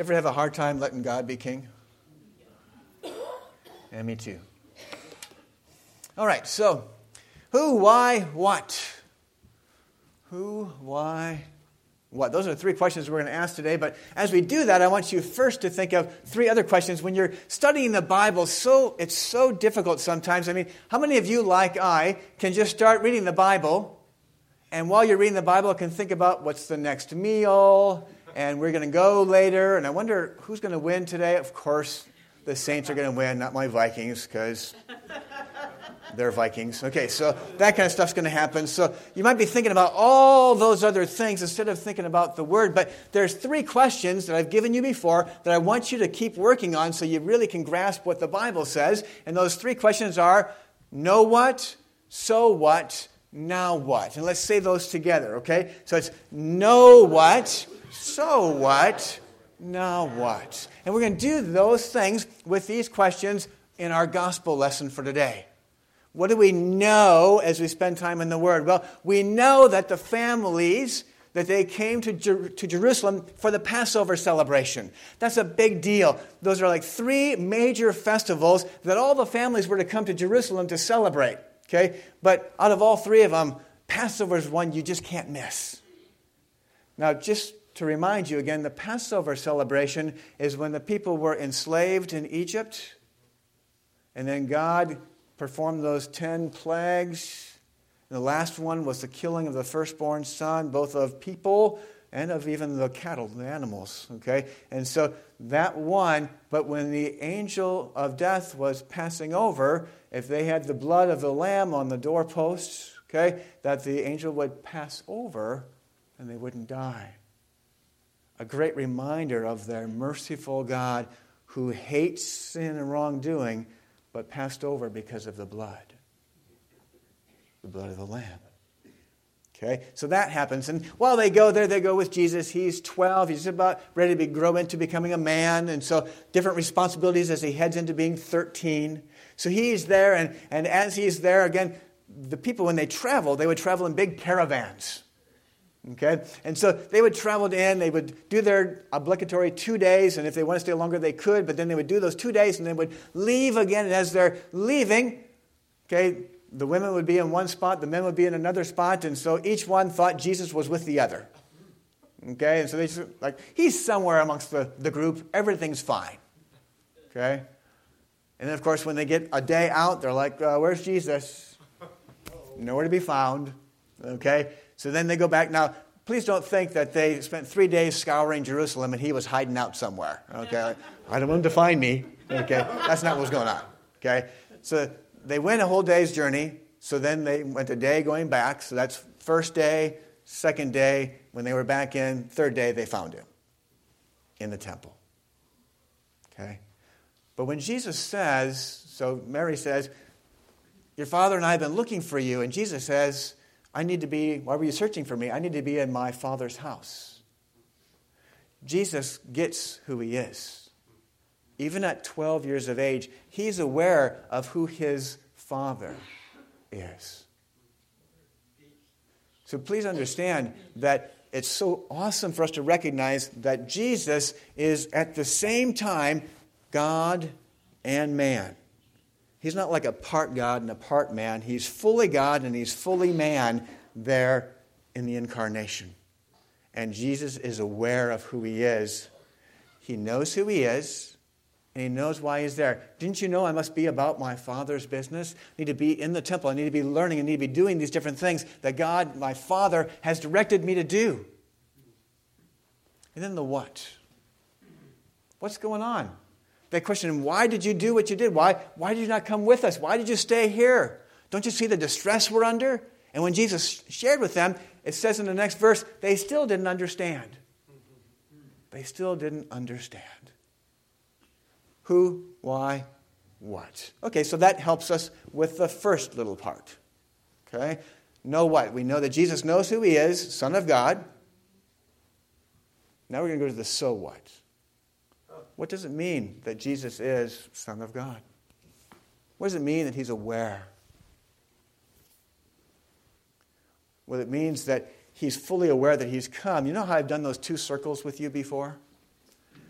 ever have a hard time letting God be king? And me too. All right, so who, why, what? Who, why, what? Those are the three questions we're going to ask today. But as we do that, I want you first to think of three other questions. When you're studying the Bible, so it's so difficult sometimes. I mean, how many of you, like I, can just start reading the Bible, and while you're reading the Bible, can think about what's the next meal, and we're going to go later, and I wonder who's going to win today? Of course, the Saints are going to win, not my Vikings, because they're Vikings. Okay, so that kind of stuff's going to happen. So you might be thinking about all those other things instead of thinking about the word. But there's three questions that I've given you before that I want you to keep working on so you really can grasp what the Bible says. And those three questions are know what, so what, now what? And let's say those together, okay? So it's know what, so what, now what? And we're going to do those things with these questions in our gospel lesson for today. What do we know as we spend time in the Word? Well, we know that the families that they came to, Jer- to Jerusalem for the Passover celebration. That's a big deal. Those are like three major festivals that all the families were to come to Jerusalem to celebrate. Okay? But out of all three of them, Passover is one you just can't miss. Now, just to remind you again, the Passover celebration is when the people were enslaved in Egypt, and then God performed those 10 plagues. And the last one was the killing of the firstborn son, both of people and of even the cattle, the animals. Okay? And so that one, but when the angel of death was passing over, if they had the blood of the lamb on the doorposts, okay, that the angel would pass over and they wouldn't die. A great reminder of their merciful God who hates sin and wrongdoing but passed over because of the blood the blood of the Lamb. Okay, so that happens. And while they go there, they go with Jesus. He's 12. He's about ready to be, grow into becoming a man. And so different responsibilities as he heads into being 13. So he's there. And, and as he's there, again, the people, when they travel, they would travel in big caravans. Okay? And so they would travel in, they would do their obligatory two days, and if they want to stay longer, they could, but then they would do those two days and they would leave again. And as they're leaving, okay, the women would be in one spot, the men would be in another spot, and so each one thought Jesus was with the other. Okay? And so they just, like, he's somewhere amongst the, the group, everything's fine. Okay? And then, of course, when they get a day out, they're like, uh, where's Jesus? Nowhere to be found. Okay? So then they go back. Now, please don't think that they spent three days scouring Jerusalem and he was hiding out somewhere. Okay? I don't want him to find me. Okay? That's not what was going on. Okay? So they went a whole day's journey. So then they went a day going back. So that's first day, second day. When they were back in, third day, they found him in the temple. Okay? But when Jesus says, so Mary says, Your father and I have been looking for you. And Jesus says, I need to be, why were you searching for me? I need to be in my Father's house. Jesus gets who he is. Even at 12 years of age, he's aware of who his Father is. So please understand that it's so awesome for us to recognize that Jesus is at the same time God and man. He's not like a part God and a part man. He's fully God and he's fully man there in the incarnation. And Jesus is aware of who he is. He knows who he is, and he knows why he's there. Didn't you know I must be about my Father's business? I need to be in the temple. I need to be learning. I need to be doing these different things that God, my Father, has directed me to do. And then the what? What's going on? They question, him, why did you do what you did? Why, why did you not come with us? Why did you stay here? Don't you see the distress we're under? And when Jesus shared with them, it says in the next verse, they still didn't understand. They still didn't understand. Who, why, what? Okay, so that helps us with the first little part. Okay? Know what? We know that Jesus knows who he is, Son of God. Now we're going to go to the so what. What does it mean that Jesus is Son of God? What does it mean that he's aware? Well, it means that he's fully aware that he's come. You know how I've done those two circles with you before?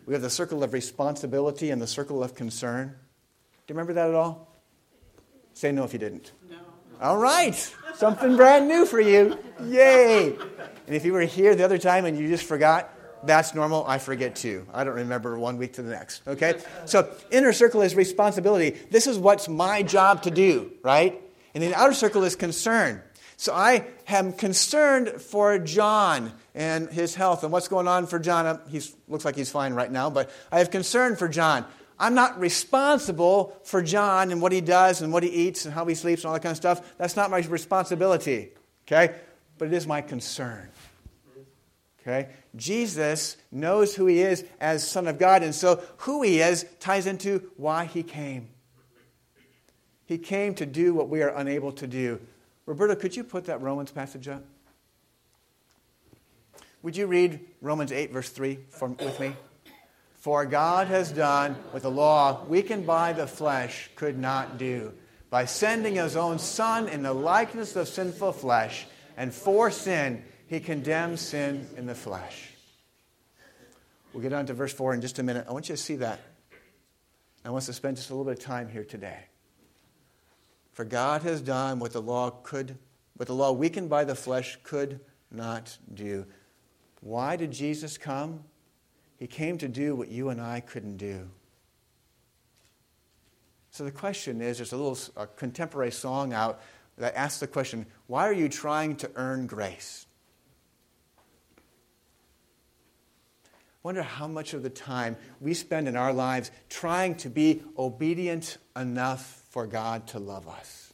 we have the circle of responsibility and the circle of concern. Do you remember that at all? Say no if you didn't. No. All right. Something brand new for you. Yay. And if you were here the other time and you just forgot, that's normal. I forget too. I don't remember one week to the next. Okay? So, inner circle is responsibility. This is what's my job to do, right? And the outer circle is concern. So, I am concerned for John and his health and what's going on for John. Uh, he looks like he's fine right now, but I have concern for John. I'm not responsible for John and what he does and what he eats and how he sleeps and all that kind of stuff. That's not my responsibility, okay? But it is my concern. Okay? Jesus knows who he is as Son of God, and so who he is ties into why he came. He came to do what we are unable to do. Roberto, could you put that Romans passage up? Would you read Romans 8, verse 3 for, with me? For God has done what the law, weakened by the flesh, could not do. By sending his own Son in the likeness of sinful flesh, and for sin, he condemns sin in the flesh. We'll get on to verse 4 in just a minute. I want you to see that. I want us to spend just a little bit of time here today. For God has done what the law could, what the law weakened by the flesh could not do. Why did Jesus come? He came to do what you and I couldn't do. So the question is there's a little a contemporary song out that asks the question why are you trying to earn grace? Wonder how much of the time we spend in our lives trying to be obedient enough for God to love us.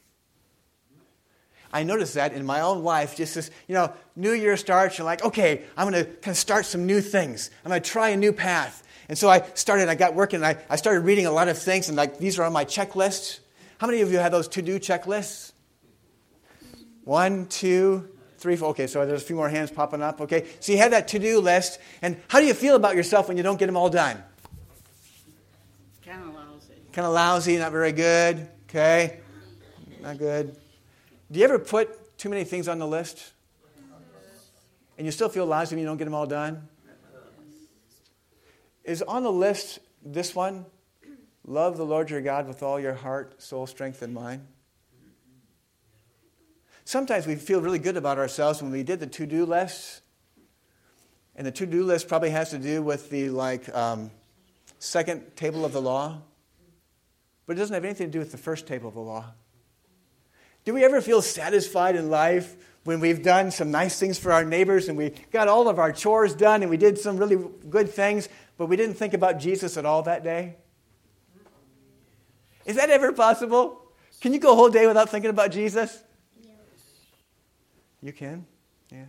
I noticed that in my own life, just this, you know, New Year starts, you're like, okay, I'm going to kind of start some new things. I'm going to try a new path. And so I started, I got working, I, I started reading a lot of things, and like these are on my checklists. How many of you have those to do checklists? One, two, three, four. Okay, so there's a few more hands popping up. Okay, so you have that to do list. And how do you feel about yourself when you don't get them all done? Kind of lousy. Kind of lousy, not very good. Okay, not good. Do you ever put too many things on the list? And you still feel lousy when you don't get them all done? Is on the list this one? Love the Lord your God with all your heart, soul, strength, and mind? Sometimes we feel really good about ourselves when we did the to do list. And the to do list probably has to do with the like um, second table of the law, but it doesn't have anything to do with the first table of the law. Do we ever feel satisfied in life when we've done some nice things for our neighbors and we got all of our chores done and we did some really good things, but we didn't think about Jesus at all that day? Is that ever possible? Can you go a whole day without thinking about Jesus? You can? Yeah.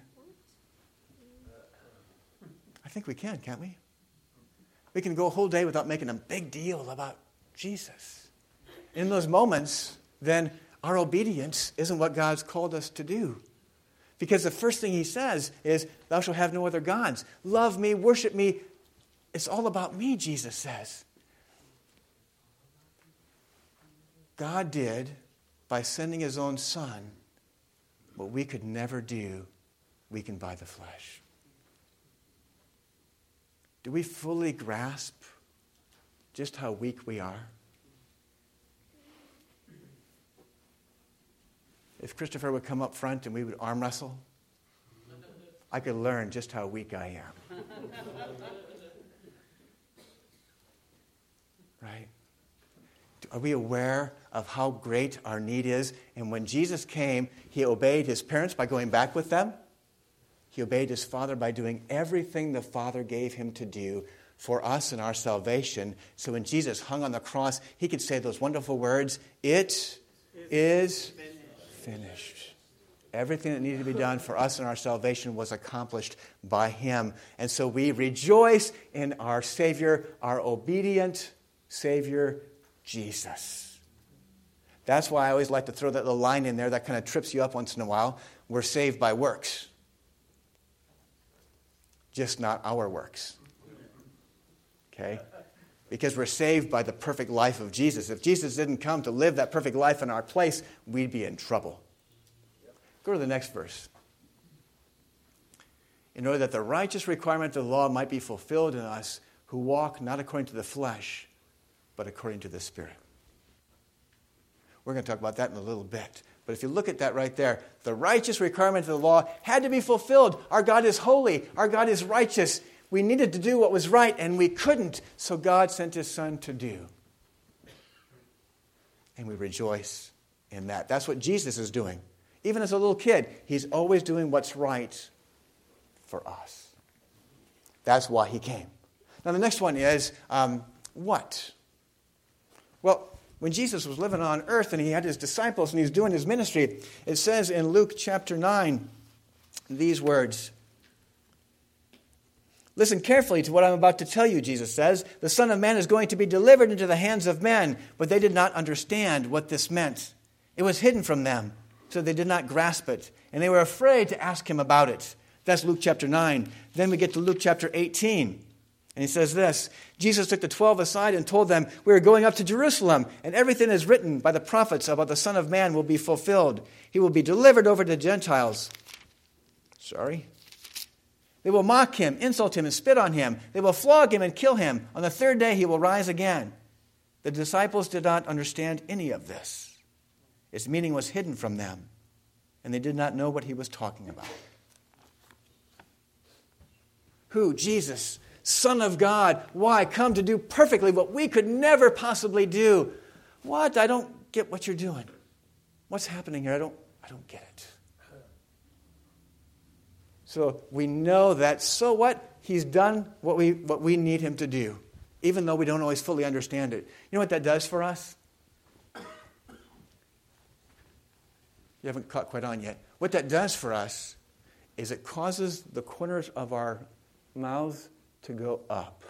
I think we can, can't we? We can go a whole day without making a big deal about Jesus. In those moments, then our obedience isn't what God's called us to do. Because the first thing he says is, Thou shalt have no other gods. Love me, worship me. It's all about me, Jesus says. God did by sending his own son what we could never do, we can buy the flesh. Do we fully grasp just how weak we are? If Christopher would come up front and we would arm wrestle, I could learn just how weak I am. right? Are we aware of how great our need is? And when Jesus came, he obeyed his parents by going back with them. He obeyed his Father by doing everything the Father gave him to do for us and our salvation. So when Jesus hung on the cross, he could say those wonderful words It is finished. Everything that needed to be done for us and our salvation was accomplished by him. And so we rejoice in our Savior, our obedient Savior, Jesus. That's why I always like to throw that little line in there that kind of trips you up once in a while. We're saved by works, just not our works. Okay? Because we're saved by the perfect life of Jesus. If Jesus didn't come to live that perfect life in our place, we'd be in trouble. Go to the next verse. In order that the righteous requirement of the law might be fulfilled in us who walk not according to the flesh, but according to the Spirit. We're going to talk about that in a little bit. But if you look at that right there, the righteous requirement of the law had to be fulfilled. Our God is holy, our God is righteous. We needed to do what was right, and we couldn't, so God sent His Son to do. And we rejoice in that. That's what Jesus is doing. Even as a little kid, He's always doing what's right for us. That's why He came. Now, the next one is um, what? Well, when Jesus was living on earth and he had his disciples and he was doing his ministry, it says in Luke chapter 9 these words. Listen carefully to what I'm about to tell you, Jesus says. The Son of Man is going to be delivered into the hands of men, but they did not understand what this meant. It was hidden from them, so they did not grasp it, and they were afraid to ask him about it. That's Luke chapter 9. Then we get to Luke chapter 18. And he says this Jesus took the twelve aside and told them, We are going up to Jerusalem, and everything is written by the prophets about the Son of Man will be fulfilled. He will be delivered over to the Gentiles. Sorry. They will mock him, insult him, and spit on him. They will flog him and kill him. On the third day, he will rise again. The disciples did not understand any of this. Its meaning was hidden from them, and they did not know what he was talking about. Who? Jesus Son of God. Why? Come to do perfectly what we could never possibly do. What? I don't get what you're doing. What's happening here? I don't, I don't get it. So we know that, so what? He's done what we, what we need him to do, even though we don't always fully understand it. You know what that does for us? You haven't caught quite on yet. What that does for us is it causes the corners of our mouths to go up.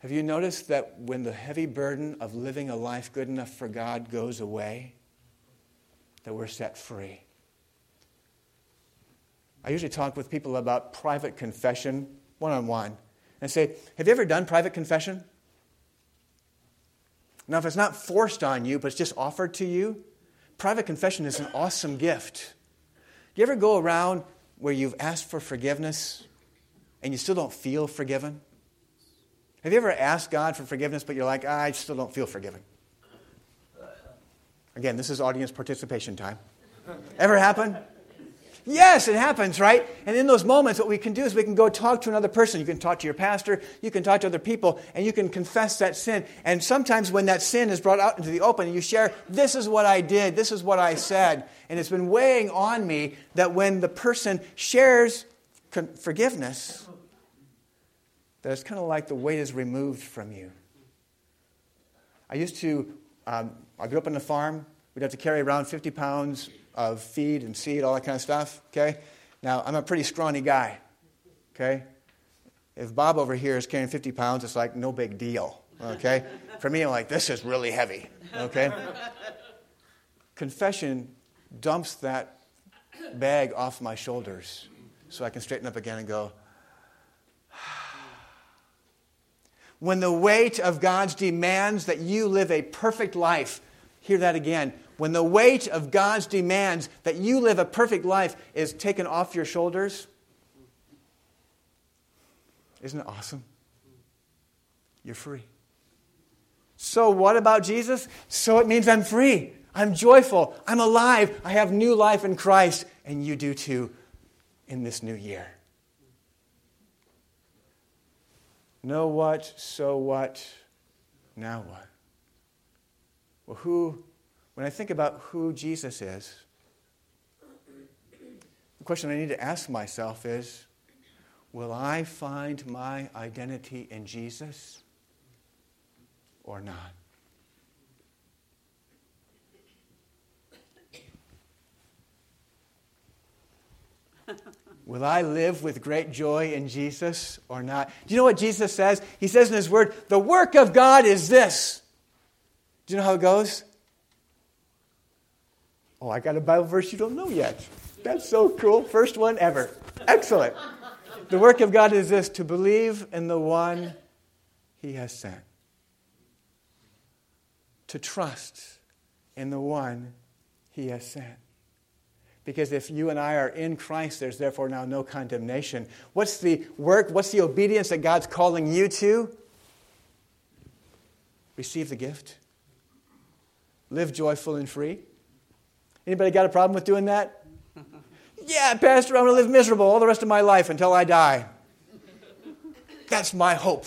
Have you noticed that when the heavy burden of living a life good enough for God goes away, that we're set free? I usually talk with people about private confession one on one and say, Have you ever done private confession? Now, if it's not forced on you, but it's just offered to you, private confession is an awesome gift. Do you ever go around where you've asked for forgiveness and you still don't feel forgiven? Have you ever asked God for forgiveness, but you're like, ah, I still don't feel forgiven? Again, this is audience participation time. Ever happen? Yes, it happens, right? And in those moments, what we can do is we can go talk to another person. You can talk to your pastor, you can talk to other people, and you can confess that sin. And sometimes when that sin is brought out into the open, you share, This is what I did, this is what I said. And it's been weighing on me that when the person shares forgiveness, that it's kind of like the weight is removed from you. I used to, um, I grew up on a farm. We'd have to carry around 50 pounds of feed and seed, all that kind of stuff, okay? Now, I'm a pretty scrawny guy, okay? If Bob over here is carrying 50 pounds, it's like no big deal, okay? For me, I'm like, this is really heavy, okay? Confession dumps that bag off my shoulders so I can straighten up again and go, when the weight of God's demands that you live a perfect life, hear that again. When the weight of God's demands that you live a perfect life is taken off your shoulders, isn't it awesome? You're free. So, what about Jesus? So it means I'm free. I'm joyful. I'm alive. I have new life in Christ. And you do too in this new year. Know what, so what, now what? Well, who, when I think about who Jesus is, the question I need to ask myself is will I find my identity in Jesus or not? Will I live with great joy in Jesus or not? Do you know what Jesus says? He says in His Word, the work of God is this. Do you know how it goes? Oh, I got a Bible verse you don't know yet. That's so cool. First one ever. Excellent. The work of God is this to believe in the one He has sent, to trust in the one He has sent. Because if you and I are in Christ, there's therefore now no condemnation. What's the work, what's the obedience that God's calling you to? Receive the gift. Live joyful and free. Anybody got a problem with doing that? yeah, Pastor, I'm going to live miserable all the rest of my life until I die. That's my hope.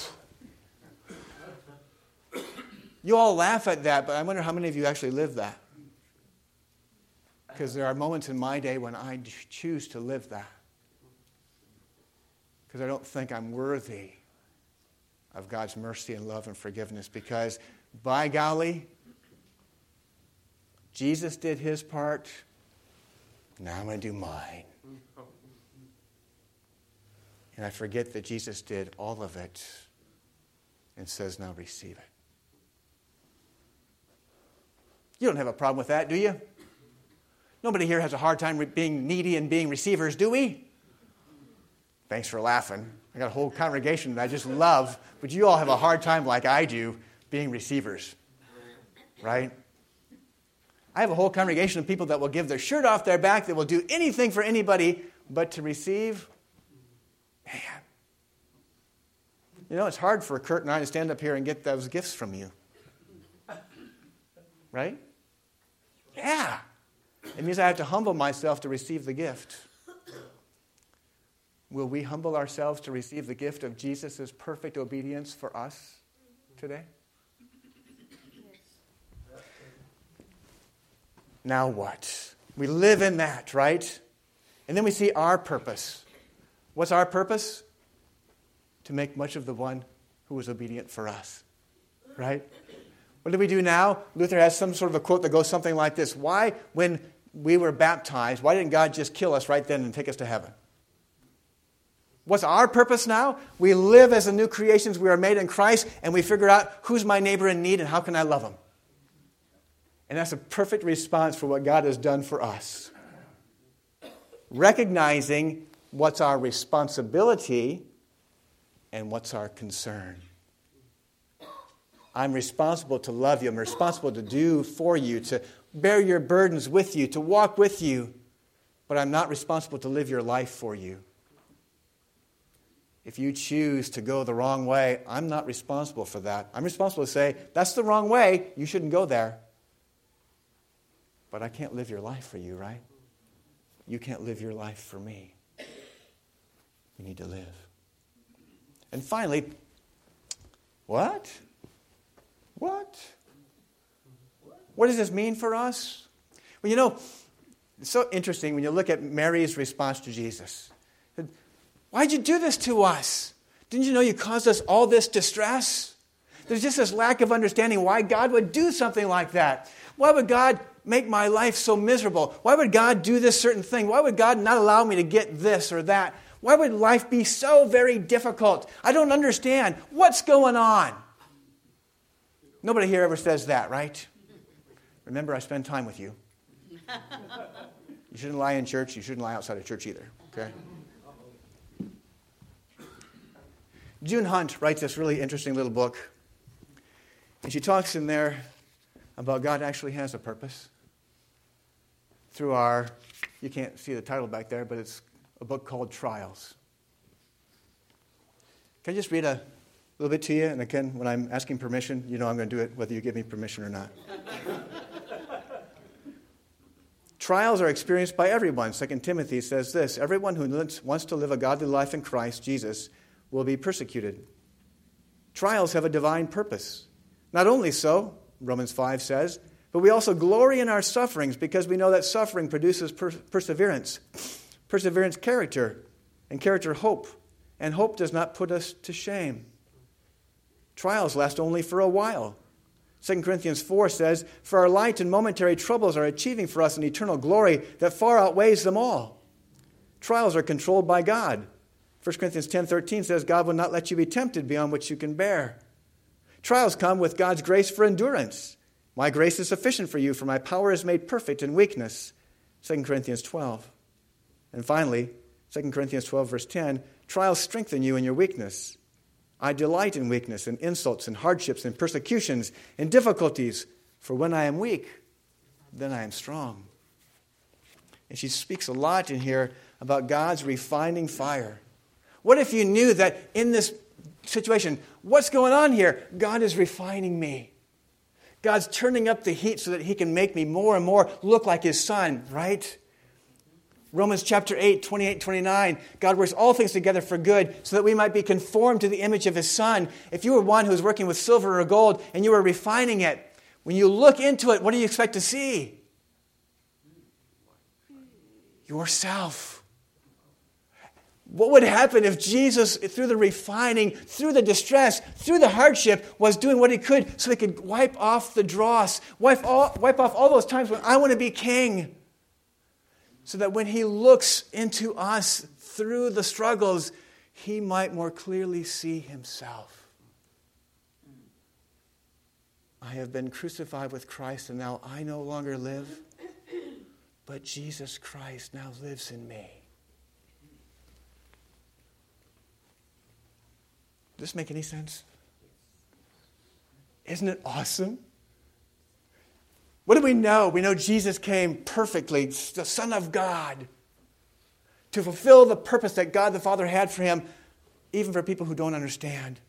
You all laugh at that, but I wonder how many of you actually live that. Because there are moments in my day when I choose to live that. Because I don't think I'm worthy of God's mercy and love and forgiveness. Because, by golly, Jesus did his part. Now I'm going to do mine. And I forget that Jesus did all of it and says, now receive it. You don't have a problem with that, do you? Nobody here has a hard time being needy and being receivers, do we? Thanks for laughing. I got a whole congregation that I just love, but you all have a hard time, like I do, being receivers. Right? I have a whole congregation of people that will give their shirt off their back, that will do anything for anybody but to receive. Man. You know, it's hard for Kurt and I to stand up here and get those gifts from you. Right? Yeah. It means I have to humble myself to receive the gift. Will we humble ourselves to receive the gift of Jesus' perfect obedience for us today? Now what? We live in that, right? And then we see our purpose. What's our purpose? To make much of the one who was obedient for us, right? What do we do now? Luther has some sort of a quote that goes something like this Why, when we were baptized, why didn't God just kill us right then and take us to heaven? What's our purpose now? We live as the new creations we are made in Christ, and we figure out who's my neighbor in need and how can I love him. And that's a perfect response for what God has done for us. Recognizing what's our responsibility and what's our concern. I'm responsible to love you. I'm responsible to do for you, to bear your burdens with you, to walk with you, but I'm not responsible to live your life for you. If you choose to go the wrong way, I'm not responsible for that. I'm responsible to say, that's the wrong way, you shouldn't go there. But I can't live your life for you, right? You can't live your life for me. You need to live. And finally, what? What? What does this mean for us? Well, you know, it's so interesting when you look at Mary's response to Jesus. Why'd you do this to us? Didn't you know you caused us all this distress? There's just this lack of understanding why God would do something like that. Why would God make my life so miserable? Why would God do this certain thing? Why would God not allow me to get this or that? Why would life be so very difficult? I don't understand. What's going on? Nobody here ever says that, right? Remember, I spend time with you. You shouldn't lie in church. You shouldn't lie outside of church either, okay? June Hunt writes this really interesting little book. And she talks in there about God actually has a purpose. Through our, you can't see the title back there, but it's a book called Trials. Can I just read a little bit to you? And again, when I'm asking permission, you know I'm going to do it whether you give me permission or not. Trials are experienced by everyone. 2 Timothy says this Everyone who wants to live a godly life in Christ Jesus will be persecuted. Trials have a divine purpose. Not only so, Romans 5 says, but we also glory in our sufferings because we know that suffering produces per- perseverance. Perseverance, character, and character, hope. And hope does not put us to shame. Trials last only for a while. 2 Corinthians 4 says, For our light and momentary troubles are achieving for us an eternal glory that far outweighs them all. Trials are controlled by God. 1 Corinthians 10:13 says God will not let you be tempted beyond what you can bear. Trials come with God's grace for endurance. My grace is sufficient for you, for my power is made perfect in weakness. 2 Corinthians 12. And finally, 2 Corinthians 12, verse 10 trials strengthen you in your weakness. I delight in weakness, and insults, and hardships, and persecutions, and difficulties, for when I am weak, then I am strong. And she speaks a lot in here about God's refining fire. What if you knew that in this situation, what's going on here? God is refining me. God's turning up the heat so that He can make me more and more look like His Son, right? Romans chapter 8, 28, 29. God works all things together for good so that we might be conformed to the image of His Son. If you were one who was working with silver or gold and you were refining it, when you look into it, what do you expect to see? Yourself. What would happen if Jesus, through the refining, through the distress, through the hardship, was doing what he could so he could wipe off the dross, wipe, wipe off all those times when I want to be king? So that when he looks into us through the struggles, he might more clearly see himself. I have been crucified with Christ, and now I no longer live, but Jesus Christ now lives in me. Does this make any sense? Isn't it awesome? What do we know? We know Jesus came perfectly, the Son of God, to fulfill the purpose that God the Father had for him, even for people who don't understand.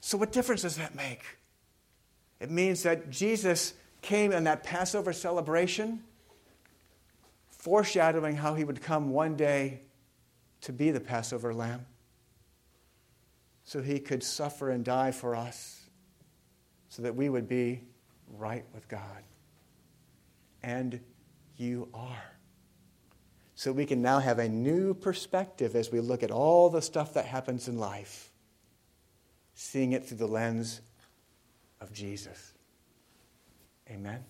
So, what difference does that make? It means that Jesus came in that Passover celebration, foreshadowing how he would come one day to be the Passover lamb so he could suffer and die for us so that we would be right with God. And you are. So we can now have a new perspective as we look at all the stuff that happens in life, seeing it through the lens of Jesus. Amen.